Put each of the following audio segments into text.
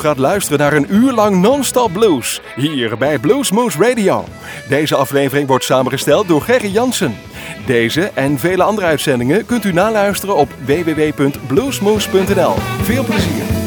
gaat luisteren naar een uur lang non-stop blues. Hier bij Bluesmoose Radio. Deze aflevering wordt samengesteld door Gerry Jansen. Deze en vele andere uitzendingen kunt u naluisteren op www.bluesmoose.nl. Veel plezier.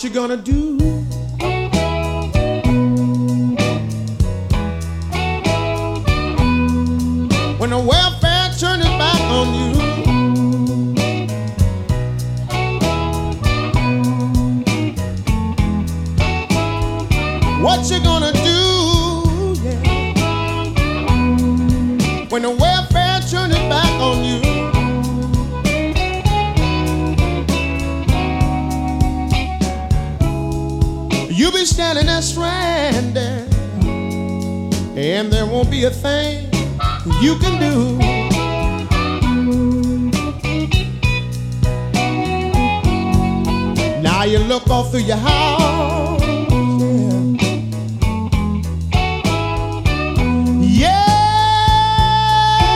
what you gonna do? you look all through your house. Yeah.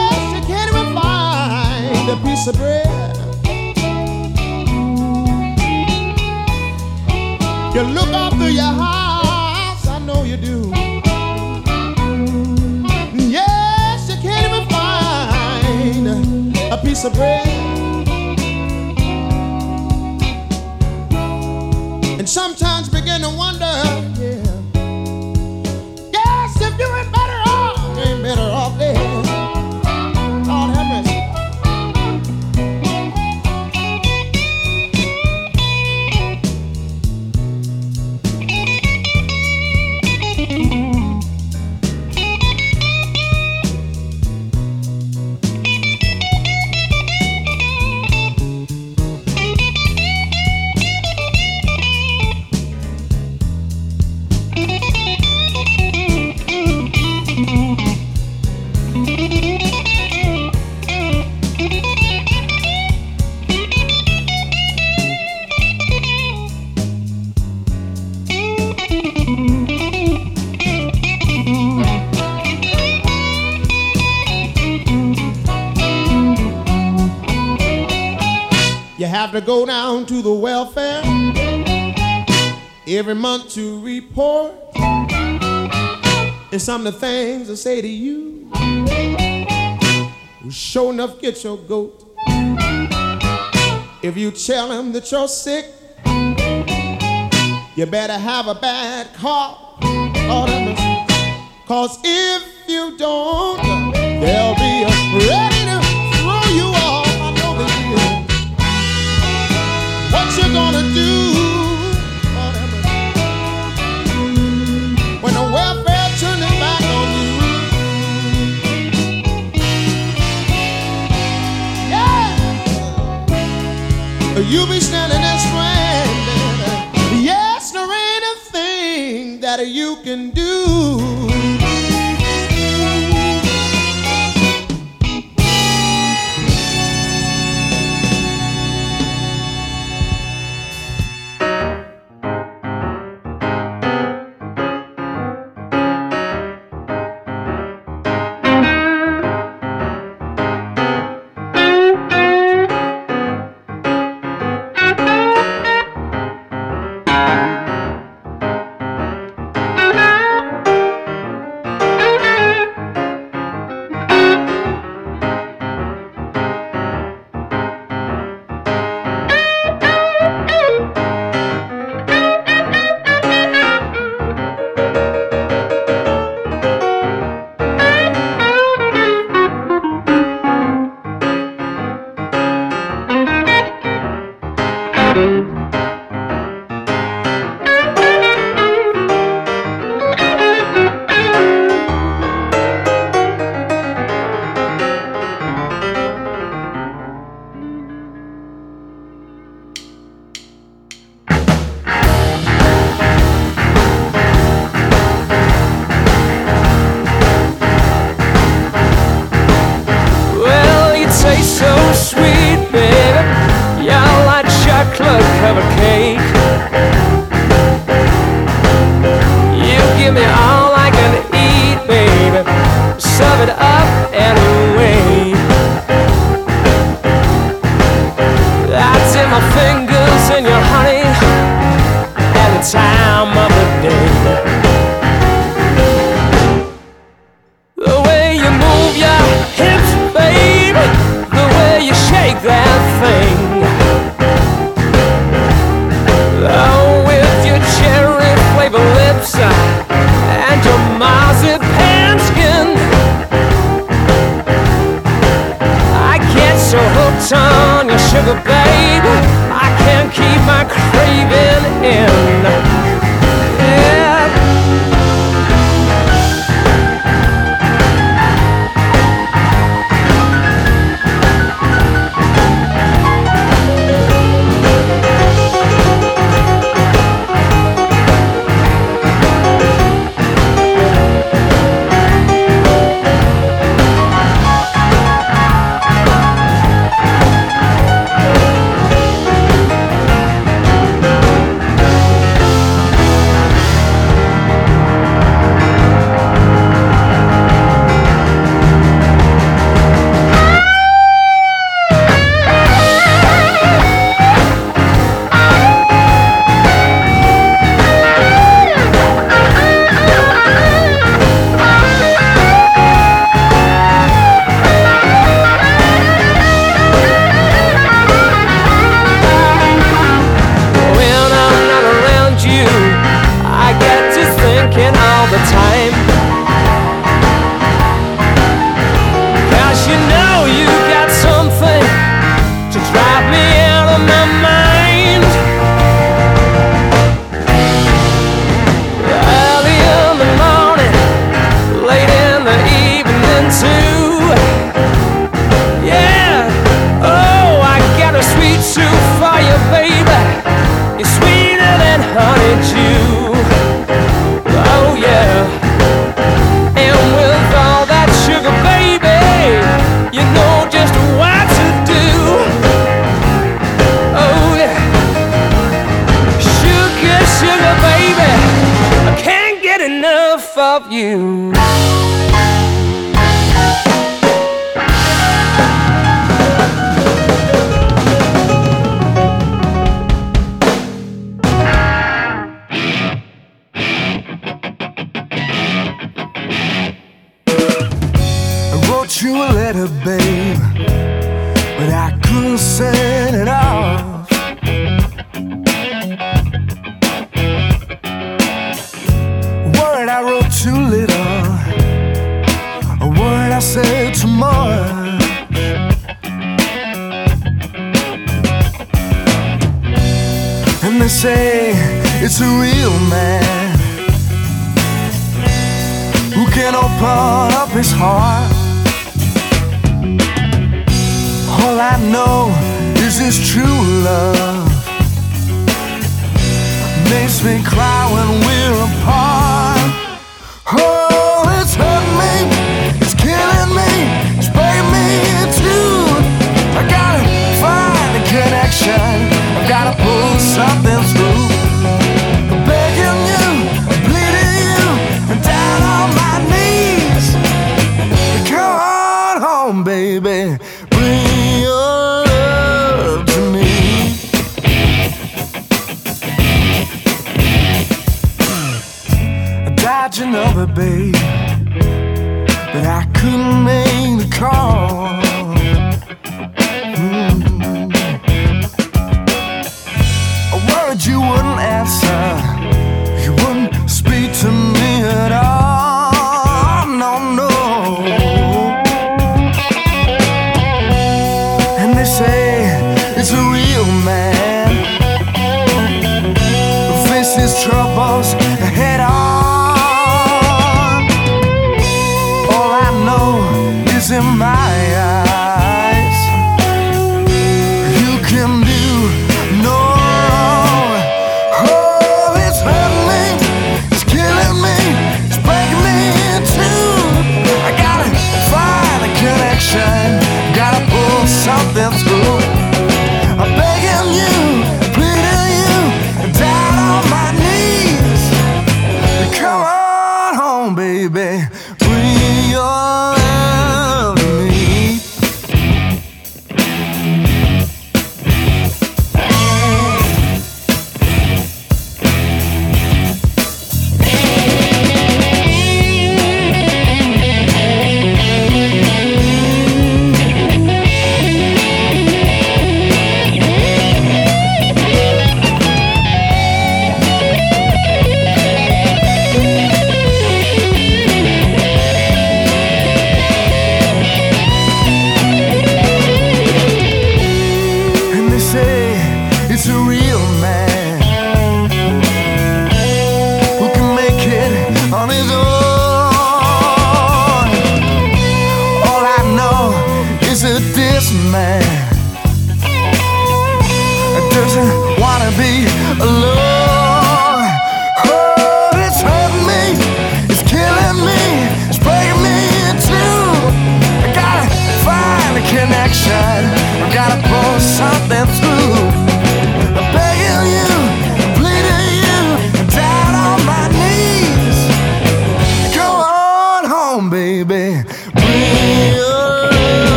Yes, you can't even find a piece of bread. You look all through your house, I know you do. Yes, you can't even find a piece of bread. sometimes begin to wonder to go down to the welfare every month to report. And some of the things I say to you will sure enough get your goat. If you tell him that you're sick, you better have a bad cough. Cause if you don't, they'll What you gonna do? When the welfare turning back on you. Yeah. You be standing so sweet, baby. Yeah, I like chocolate covered cake. You give me all I can eat, baby. Sub it up anyway. away. That's in my fingers in your honey. And the time of the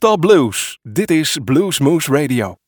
non-stop blues. Dit is Blues Moose Radio.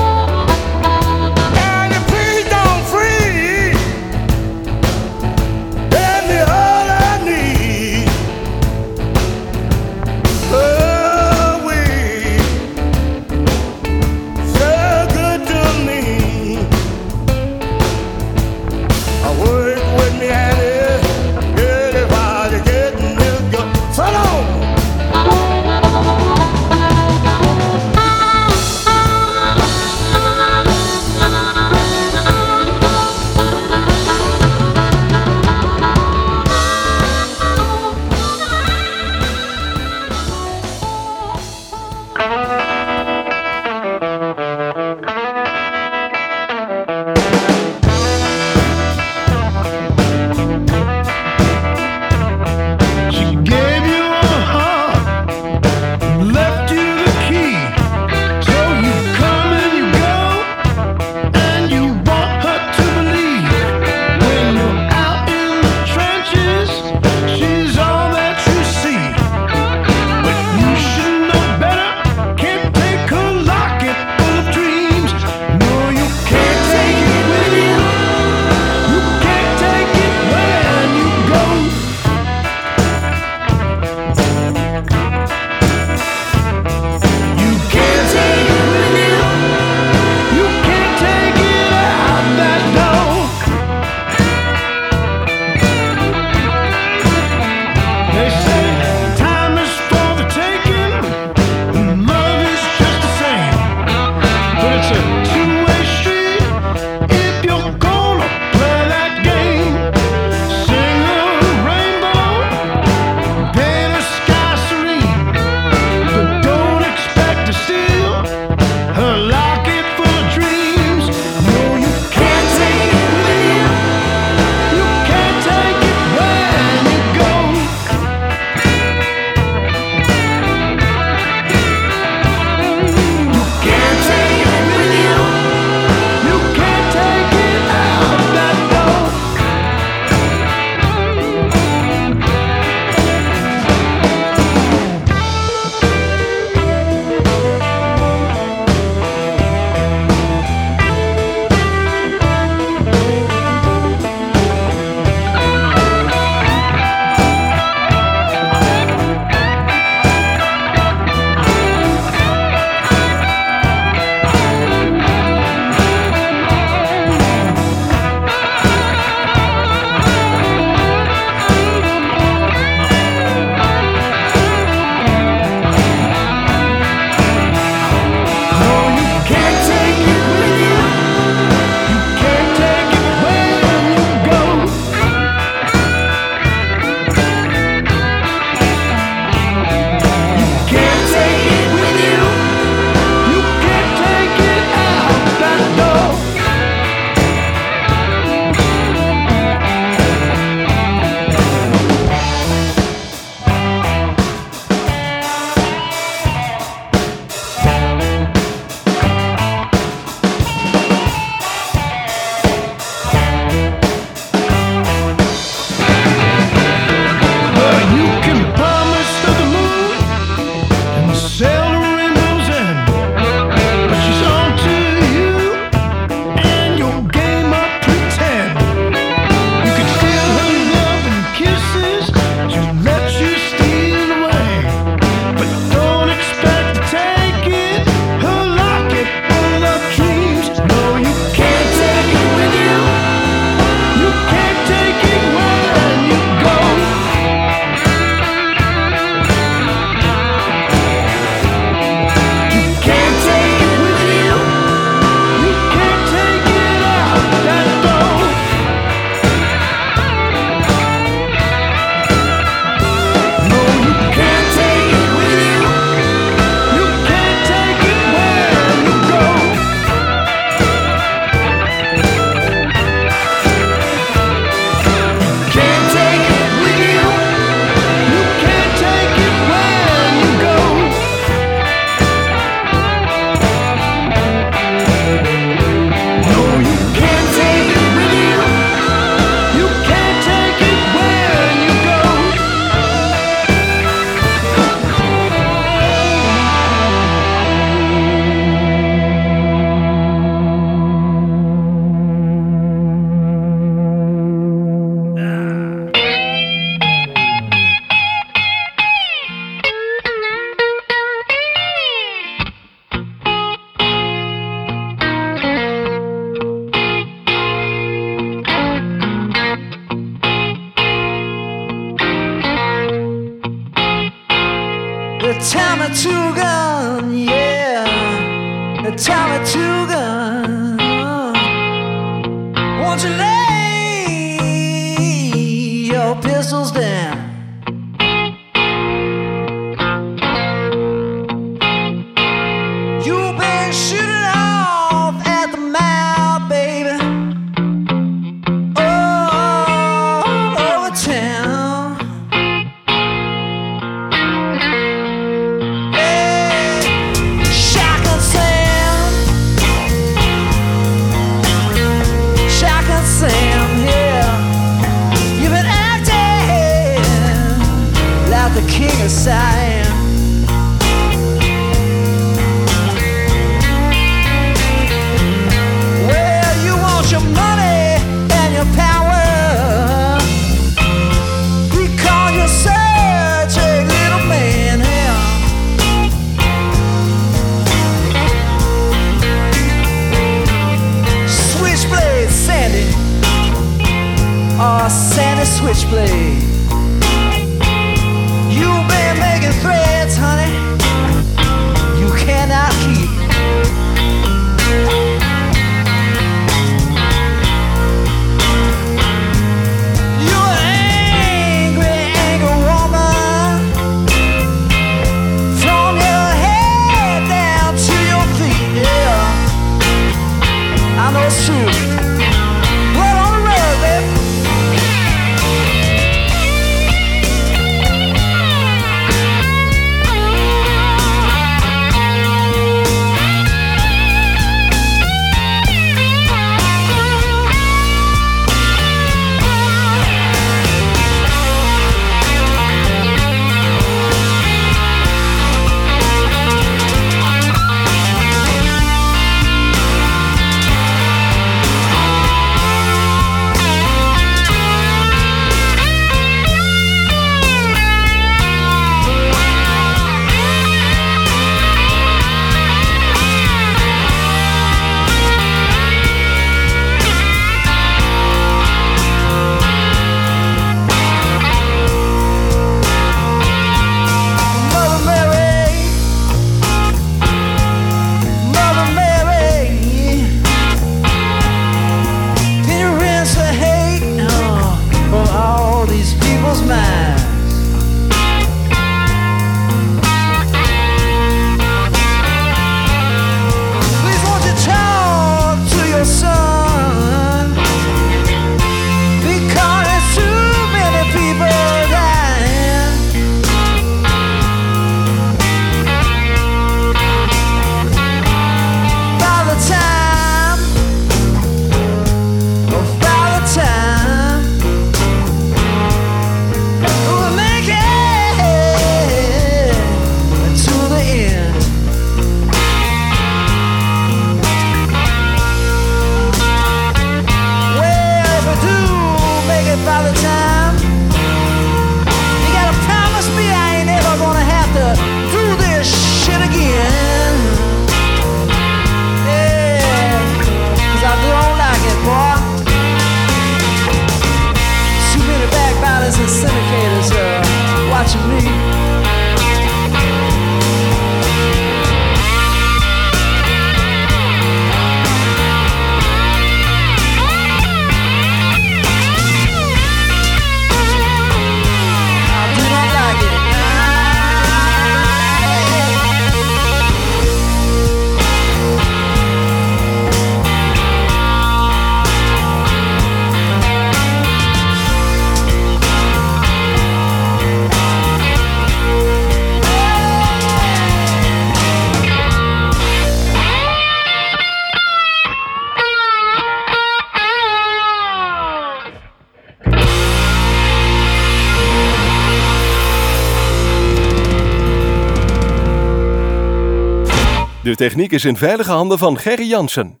De techniek is in veilige handen van Gerry Jansen.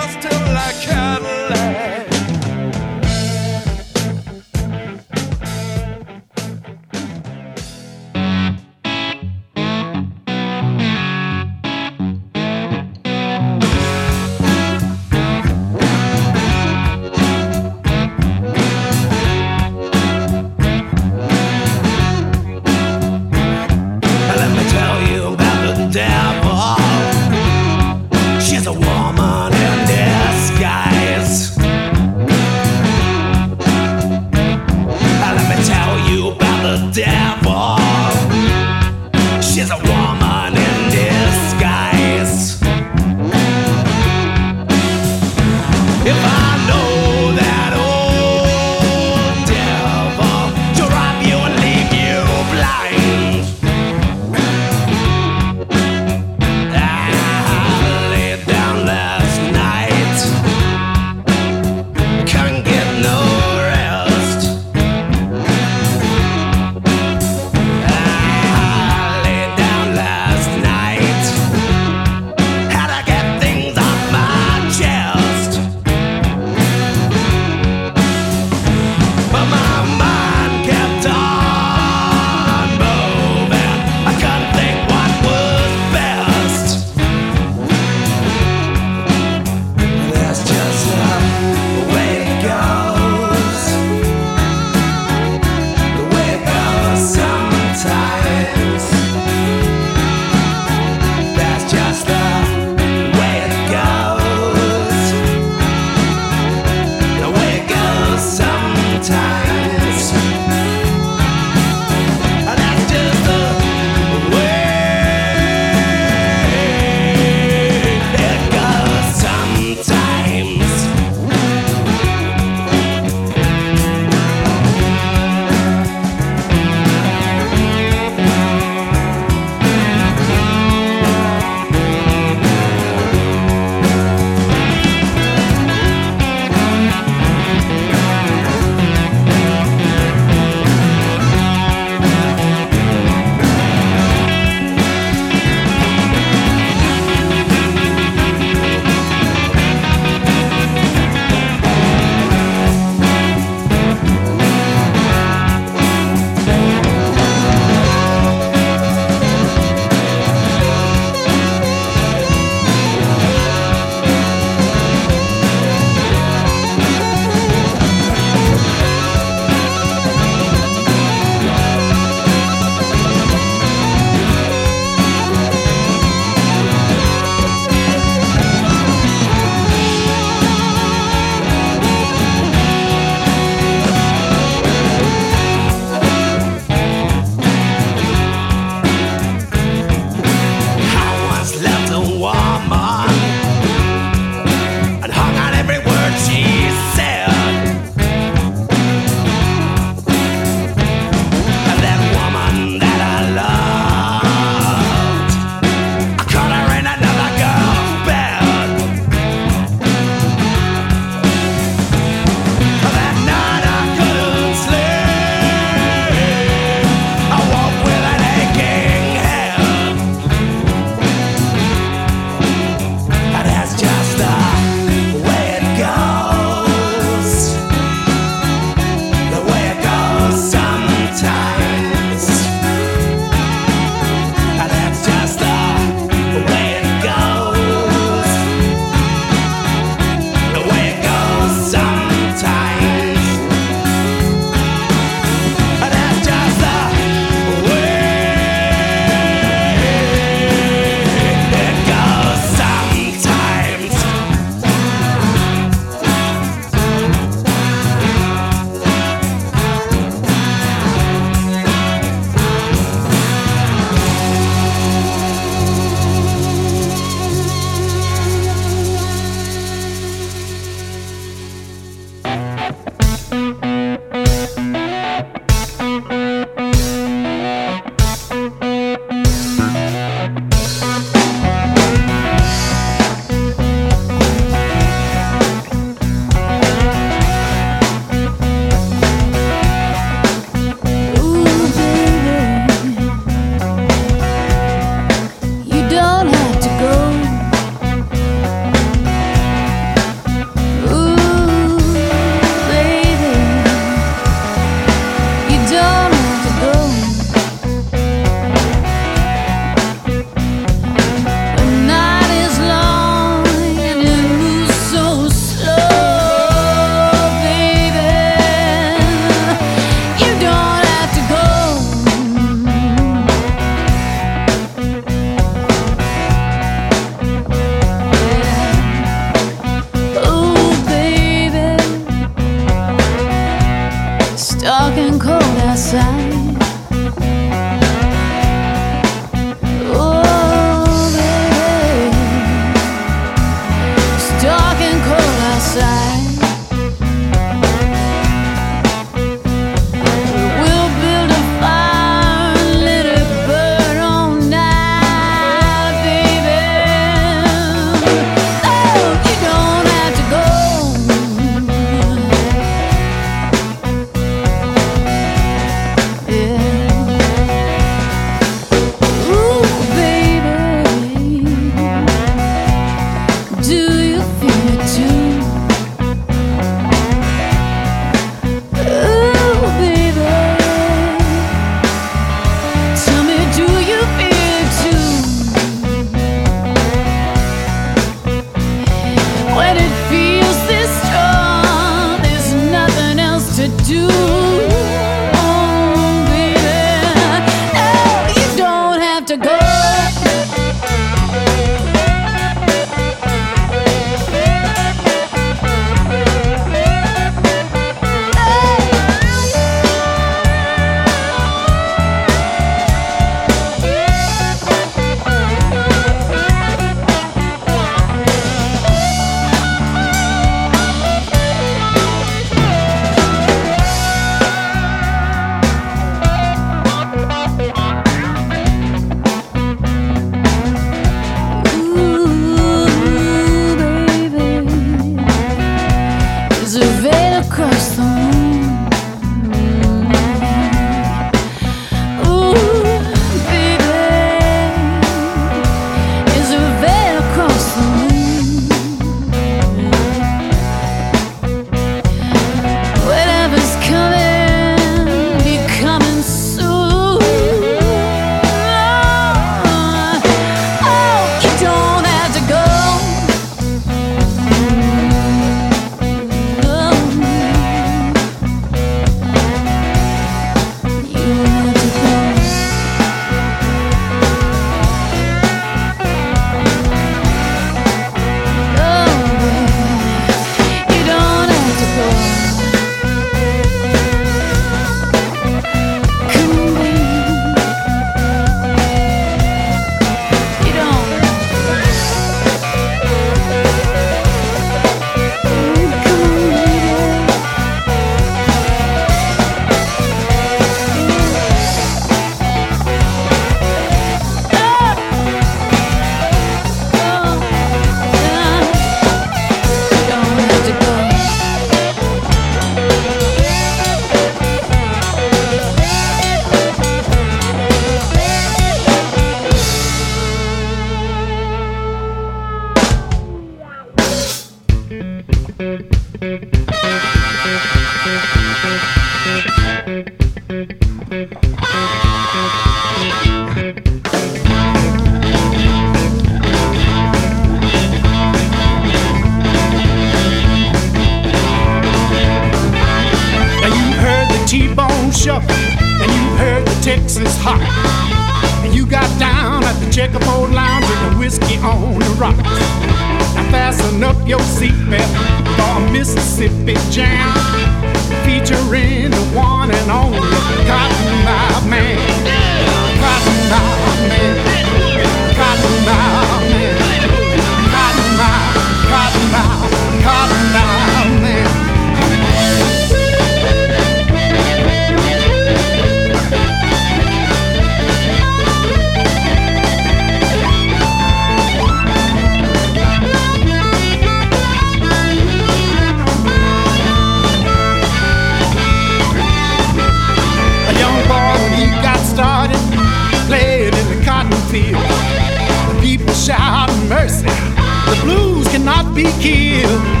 Be killed.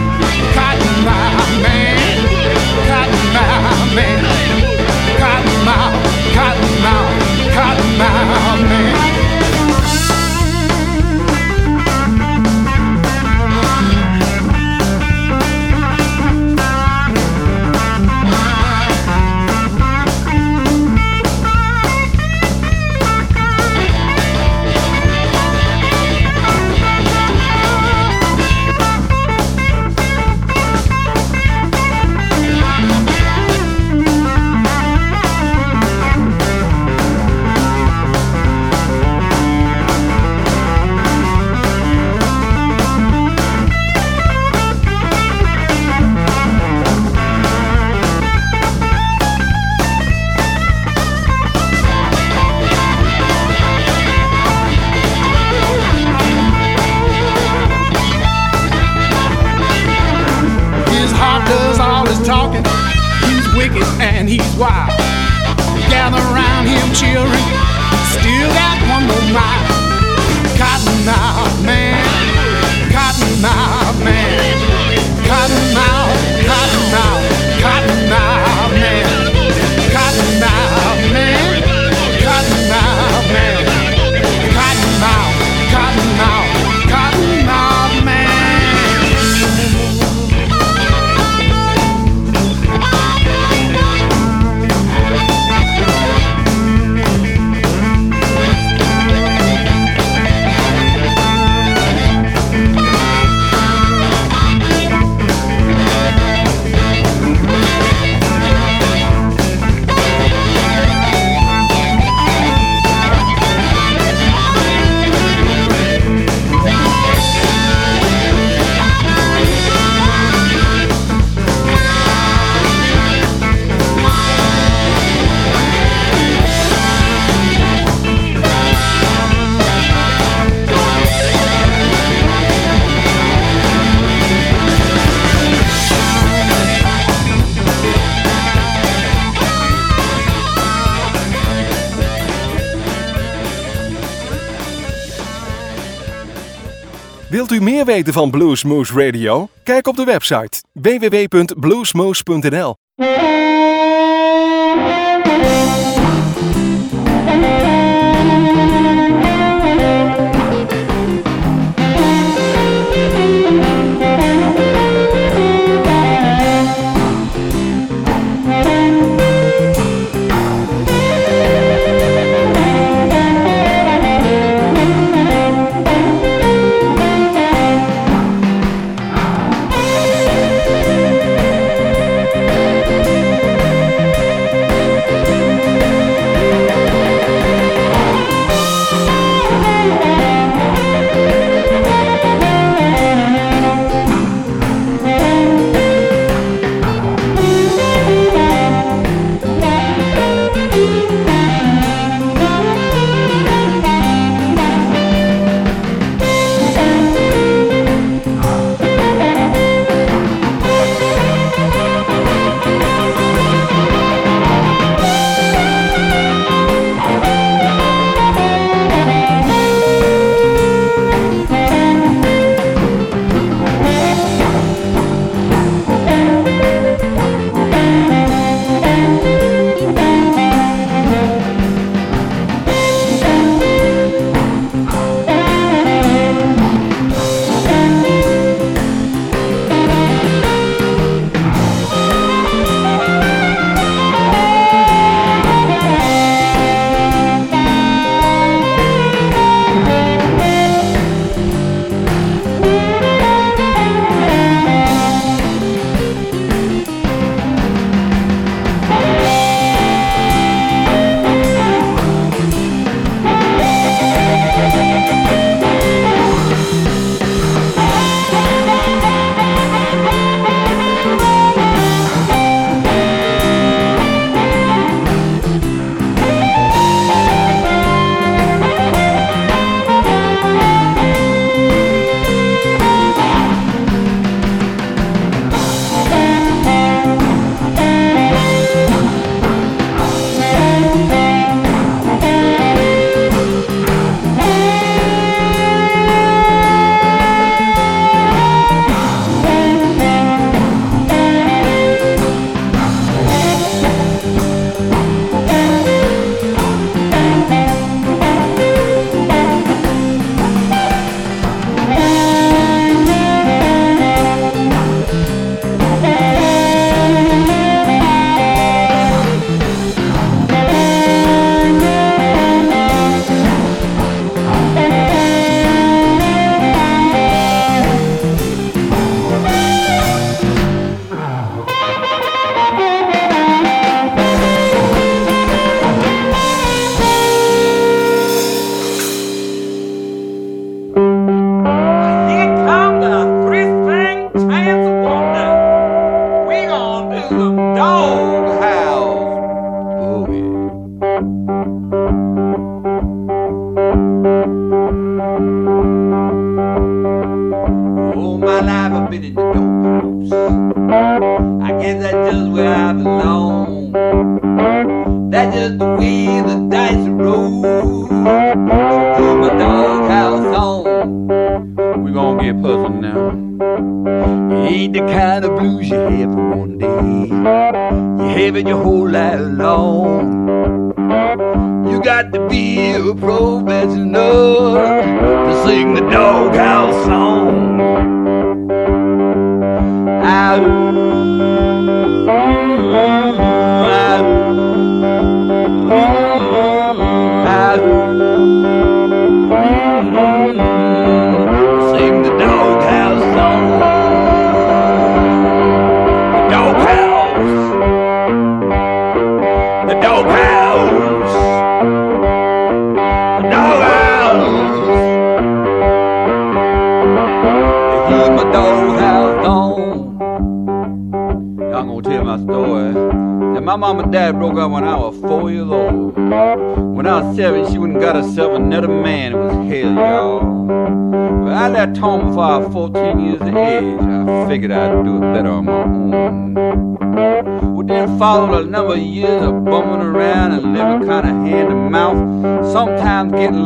meer weten van Bluesmoose Radio? Kijk op de website www.bluesmoose.nl.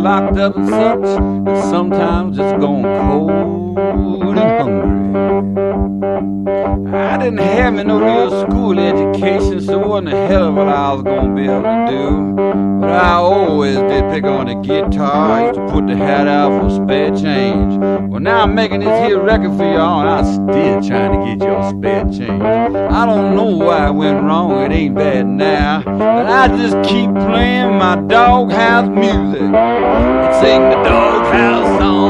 locked up and such, and sometimes just going cold and hungry. I didn't have no real school education, so it wasn't a hell what I was gonna be able to do. But I always did pick on the guitar. I used to put the hat out for spare change. Well, now I'm making this here record for y'all, and I'm still trying to get your spare change. I don't know why I went wrong, it ain't bad now. But I just keep playing my doghouse music and sing the doghouse song.